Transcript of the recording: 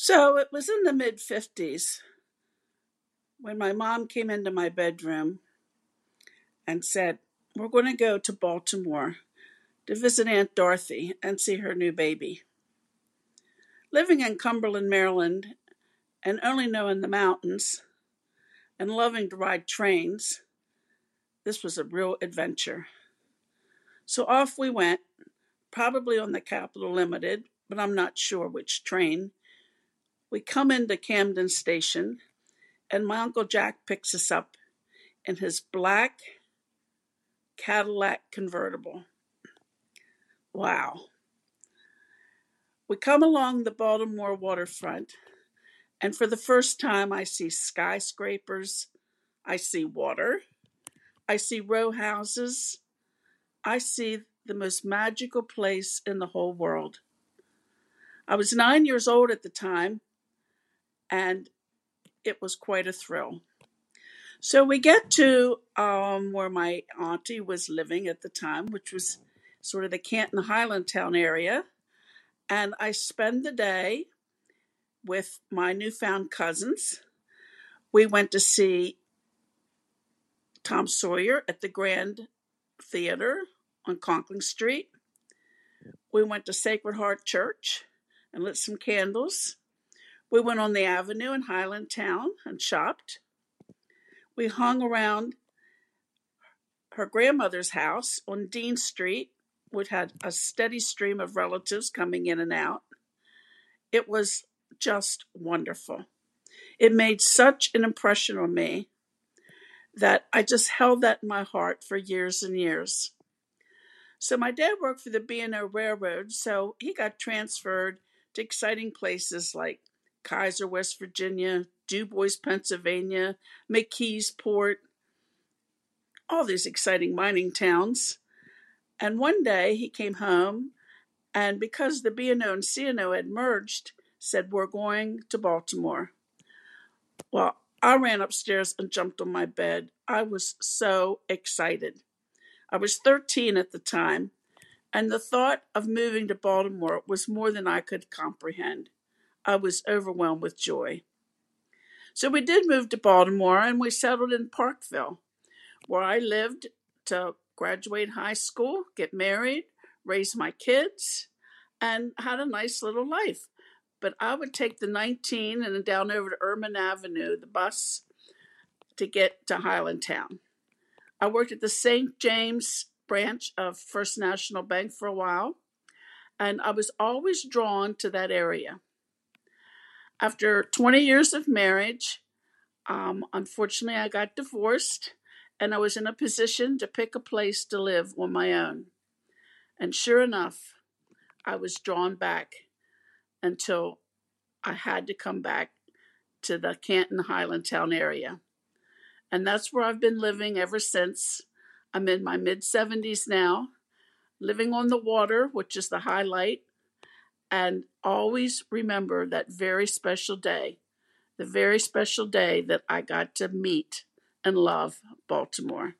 So it was in the mid 50s when my mom came into my bedroom and said, We're going to go to Baltimore to visit Aunt Dorothy and see her new baby. Living in Cumberland, Maryland, and only knowing the mountains and loving to ride trains, this was a real adventure. So off we went, probably on the Capitol Limited, but I'm not sure which train. We come into Camden Station, and my Uncle Jack picks us up in his black Cadillac convertible. Wow. We come along the Baltimore waterfront, and for the first time, I see skyscrapers, I see water, I see row houses, I see the most magical place in the whole world. I was nine years old at the time, and it was quite a thrill. So we get to um, where my auntie was living at the time, which was sort of the Canton Highlandtown area, and I spend the day with my newfound cousins. We went to see Tom Sawyer at the Grand Theater on Conkling Street. We went to Sacred Heart Church and lit some candles. We went on the avenue in Highlandtown and shopped. We hung around her grandmother's house on Dean Street, which had a steady stream of relatives coming in and out. It was just wonderful. It made such an impression on me that I just held that in my heart for years and years. So my dad worked for the B&O Railroad, so he got transferred to exciting places like Keyser, West Virginia, DuBois, Pennsylvania, McKeesport, all these exciting mining towns. And one day he came home, and because the B&O had merged, said, We're going to Baltimore. Well, I ran upstairs and jumped on my bed. I was so excited. I was 13 at the time, and the thought of moving to Baltimore was more than I could comprehend. I was overwhelmed with joy. So we did move to Baltimore and we settled in Parkville, where I lived to graduate high school, get married, raise my kids, and had a nice little life. But I would take the 19 and down over to Urban Avenue, the bus, to get to Highlandtown. I worked at the St. James branch of First National Bank for a while, and I was always drawn to that area. After 20 years of marriage, um, unfortunately, I got divorced and I was in a position to pick a place to live on my own. And sure enough, I was drawn back until I had to come back to the Canton Highlandtown area. And that's where I've been living ever since. I'm in my mid 70s now, living on the water, which is the highlight, and always remember that very special day, the very special day that I got to meet and love Baltimore.